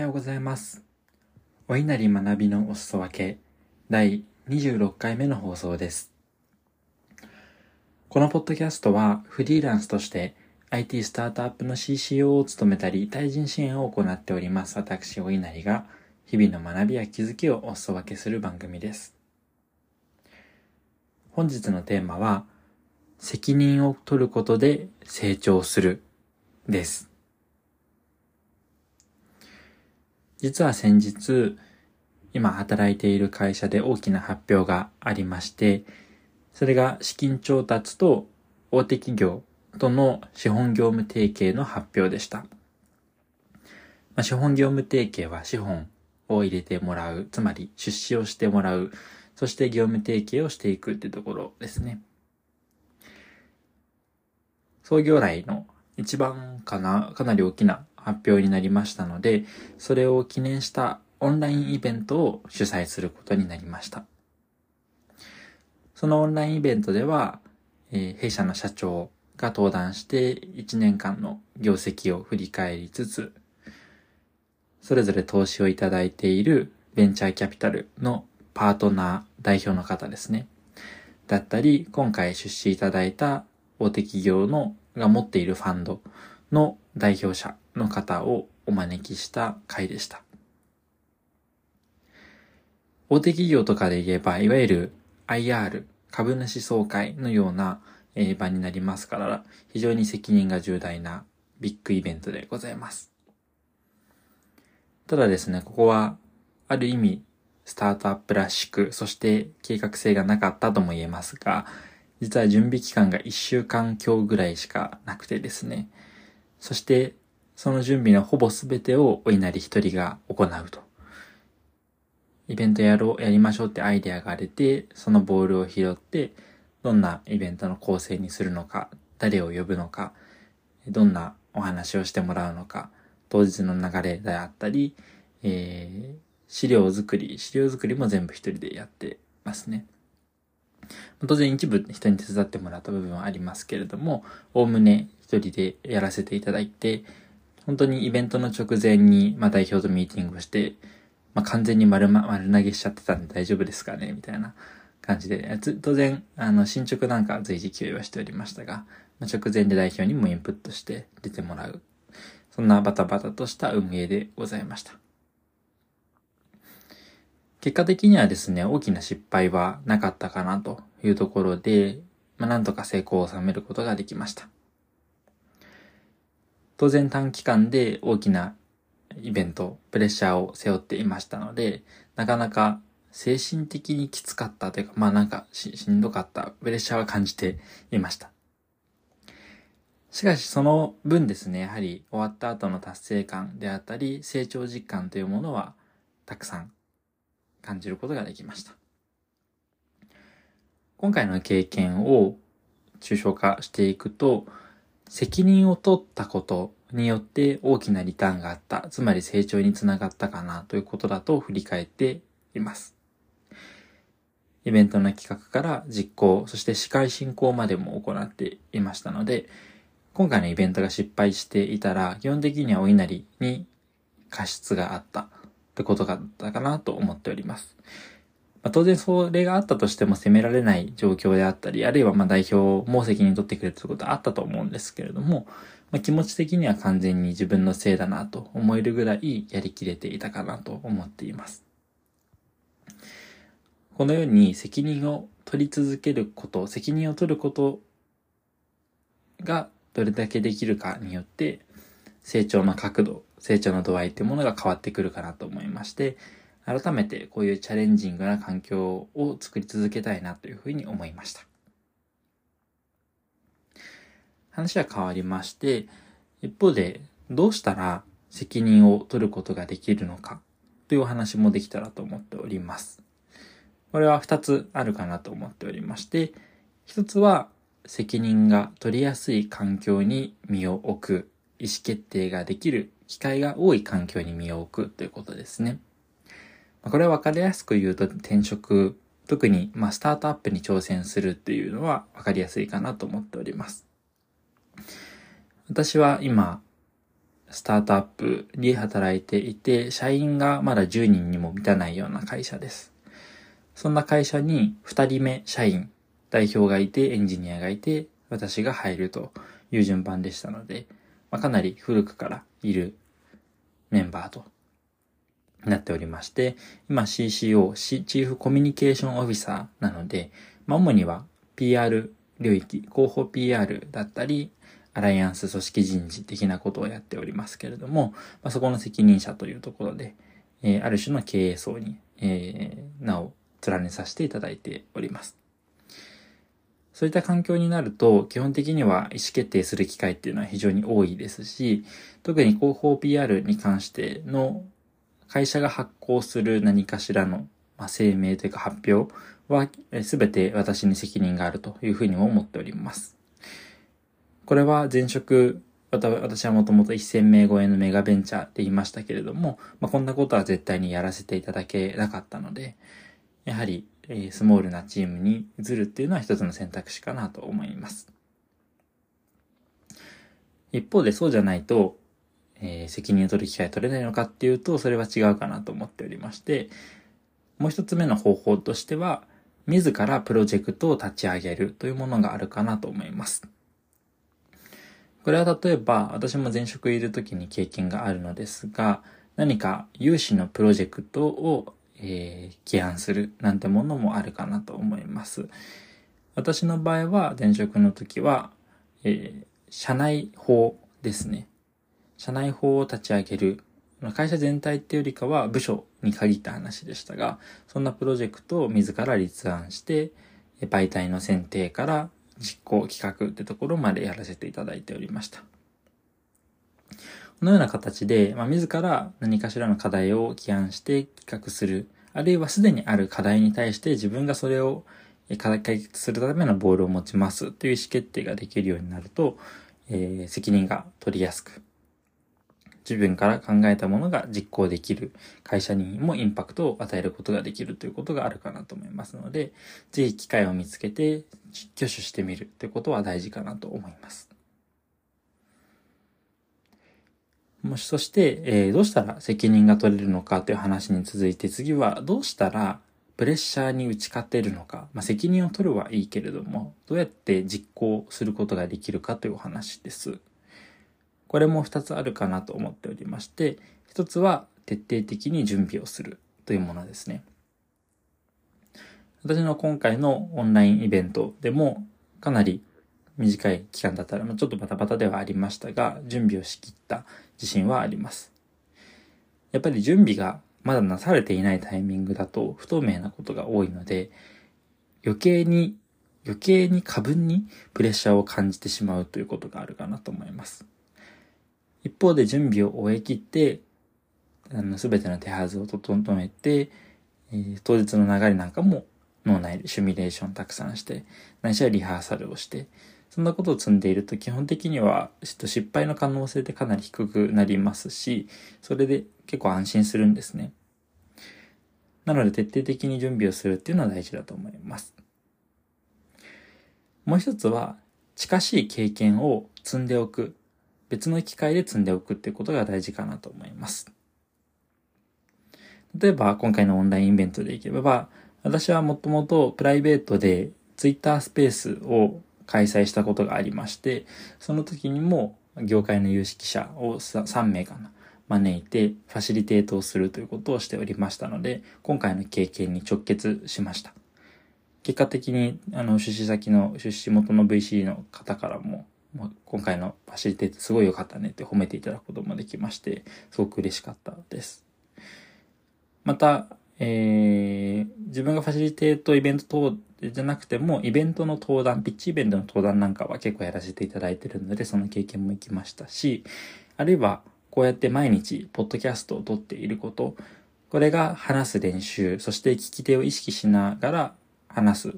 はようございます。お稲荷学びのお裾分け第26回目の放送です。このポッドキャストはフリーランスとして IT スタートアップの CCO を務めたり対人支援を行っております私お稲荷が日々の学びや気づきをお裾分けする番組です。本日のテーマは責任を取ることで成長するです。実は先日、今働いている会社で大きな発表がありまして、それが資金調達と大手企業との資本業務提携の発表でした。まあ、資本業務提携は資本を入れてもらう、つまり出資をしてもらう、そして業務提携をしていくってところですね。創業来の一番かな、かなり大きな発表になりましたので、それを記念したオンラインイベントを主催することになりました。そのオンラインイベントでは、えー、弊社の社長が登壇して1年間の業績を振り返りつつ、それぞれ投資をいただいているベンチャーキャピタルのパートナー代表の方ですね。だったり、今回出資いただいた大手企業のが持っているファンドの代表者の方をお招きした回でした。大手企業とかで言えば、いわゆる IR、株主総会のような場になりますから、非常に責任が重大なビッグイベントでございます。ただですね、ここは、ある意味、スタートアップらしく、そして計画性がなかったとも言えますが、実は準備期間が1週間強ぐらいしかなくてですね、そして、その準備のほぼ全てをお稲荷一人が行うと。イベントやろう、やりましょうってアイデアが出て、そのボールを拾って、どんなイベントの構成にするのか、誰を呼ぶのか、どんなお話をしてもらうのか、当日の流れであったり、えー、資料作り、資料作りも全部一人でやってますね。当然一部人に手伝ってもらった部分はありますけれども、おおむね一人でやらせていただいて、本当にイベントの直前に、まあ、代表とミーティングをして、まあ、完全に丸,、ま、丸投げしちゃってたんで大丈夫ですかねみたいな感じで、当然、あの、進捗なんか随時共有はしておりましたが、まあ、直前で代表にもインプットして出てもらう。そんなバタバタとした運営でございました。結果的にはですね、大きな失敗はなかったかなというところで、まあ、なんとか成功を収めることができました。当然短期間で大きなイベント、プレッシャーを背負っていましたので、なかなか精神的にきつかったというか、まあなんかしんどかったプレッシャーは感じていました。しかしその分ですね、やはり終わった後の達成感であったり、成長実感というものはたくさん感じることができました。今回の経験を抽象化していくと、責任を取ったことによって大きなリターンがあった、つまり成長につながったかなということだと振り返っています。イベントの企画から実行、そして司会進行までも行っていましたので、今回のイベントが失敗していたら、基本的にはお稲荷に過失があったってことだったかなと思っております。まあ、当然それがあったとしても責められない状況であったり、あるいはま代表も責任取ってくれるということはあったと思うんですけれども、まあ、気持ち的には完全に自分のせいだなと思えるぐらいやりきれていたかなと思っています。このように責任を取り続けること、責任を取ることがどれだけできるかによって成長の角度、成長の度合いというものが変わってくるかなと思いまして、改めてこういうチャレンジングな環境を作り続けたいなというふうに思いました。話は変わりまして、一方でどうしたら責任を取ることができるのかというお話もできたらと思っております。これは二つあるかなと思っておりまして、一つは責任が取りやすい環境に身を置く、意思決定ができる機会が多い環境に身を置くということですね。これは分かりやすく言うと転職、特にまスタートアップに挑戦するっていうのは分かりやすいかなと思っております。私は今、スタートアップに働いていて、社員がまだ10人にも満たないような会社です。そんな会社に2人目社員、代表がいて、エンジニアがいて、私が入るという順番でしたので、まあ、かなり古くからいるメンバーとなっておりまして、今 CCO、チーフコミュニケーションオフィサーなので、まあ、主には PR 領域、広報 PR だったり、アライアンス組織人事的なことをやっておりますけれども、まあ、そこの責任者というところで、えー、ある種の経営層に、えー、名を連ねさせていただいております。そういった環境になると、基本的には意思決定する機会っていうのは非常に多いですし、特に広報 PR に関しての会社が発行する何かしらの、まあ、声明というか発表は全て私に責任があるというふうにも思っております。これは前職、私はもともと1000名超えのメガベンチャーって言いましたけれども、まあ、こんなことは絶対にやらせていただけなかったので、やはり、えスモールなチームに移るっていうのは一つの選択肢かなと思います。一方でそうじゃないと、えー、責任を取る機会取れないのかっていうと、それは違うかなと思っておりまして、もう一つ目の方法としては、自らプロジェクトを立ち上げるというものがあるかなと思います。これは例えば、私も前職いる時に経験があるのですが、何か有志のプロジェクトを、えー、起案するなんてものもあるかなと思います。私の場合は、前職の時は、えー、社内法ですね。社内法を立ち上げる。会社全体っていうよりかは部署に限った話でしたが、そんなプロジェクトを自ら立案して、媒体の選定から実行企画ってところまでやらせていただいておりました。このような形で、まあ、自ら何かしらの課題を起案して企画する、あるいはすでにある課題に対して自分がそれを解決するためのボールを持ちますという意思決定ができるようになると、えー、責任が取りやすく、自分から考えたものが実行できる会社にもインパクトを与えることができるということがあるかなと思いますので、ぜひ機会を見つけて挙手してみるということは大事かなと思います。もし、そして、えー、どうしたら責任が取れるのかという話に続いて次はどうしたらプレッシャーに打ち勝てるのか、まあ、責任を取るはいいけれども、どうやって実行することができるかというお話です。これも2つあるかなと思っておりまして、1つは徹底的に準備をするというものですね。私の今回のオンラインイベントでもかなり短い期間だったら、ちょっとバタバタではありましたが、準備をしきった自信はあります。やっぱり準備がまだなされていないタイミングだと不透明なことが多いので、余計に、余計に過分にプレッシャーを感じてしまうということがあるかなと思います。一方で準備を終え切って、あの、すべての手はずを整えて、えー、当日の流れなんかも脳内でシミュレーションたくさんして、何しろリハーサルをして、そんなことを積んでいると基本的には失敗の可能性ってかなり低くなりますし、それで結構安心するんですね。なので徹底的に準備をするっていうのは大事だと思います。もう一つは近しい経験を積んでおく。別の機会で積んでおくってことが大事かなと思います。例えば、今回のオンラインイベントでいけば、私はもともとプライベートでツイッタースペースを開催したことがありまして、その時にも業界の有識者を3名かな、招いてファシリテートをするということをしておりましたので、今回の経験に直結しました。結果的に、あの、出資先の、出資元の VC の方からも、もう今回のファシリテートすごい良かったねって褒めていただくこともできまして、すごく嬉しかったです。また、えー、自分がファシリテートイベント等じゃなくても、イベントの登壇、ピッチイベントの登壇なんかは結構やらせていただいてるので、その経験も行きましたし、あるいは、こうやって毎日、ポッドキャストを撮っていること、これが話す練習、そして聞き手を意識しながら話す、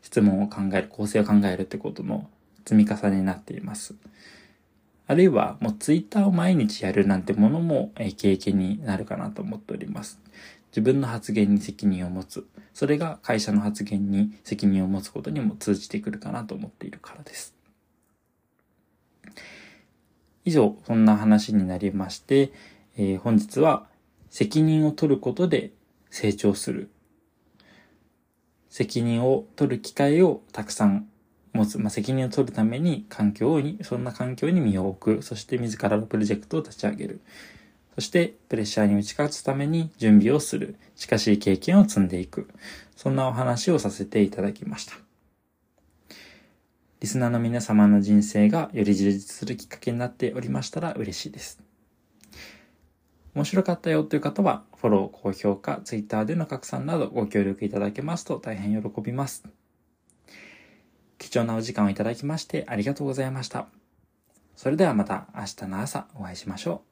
質問を考える、構成を考えるってことの積み重ねになっています。あるいは、もうツイッターを毎日やるなんてものも経験になるかなと思っております。自分の発言に責任を持つ。それが会社の発言に責任を持つことにも通じてくるかなと思っているからです。以上、そんな話になりまして、えー、本日は責任を取ることで成長する。責任を取る機会をたくさん持つ。まあ、責任を取るために環境に、そんな環境に身を置く。そして自らのプロジェクトを立ち上げる。そして、プレッシャーに打ち勝つために準備をする。近しい経験を積んでいく。そんなお話をさせていただきました。リスナーの皆様の人生がより充実するきっかけになっておりましたら嬉しいです。面白かったよという方は、フォロー、高評価、ツイッターでの拡散などご協力いただけますと大変喜びます。貴重なお時間をいただきましてありがとうございました。それではまた明日の朝お会いしましょう。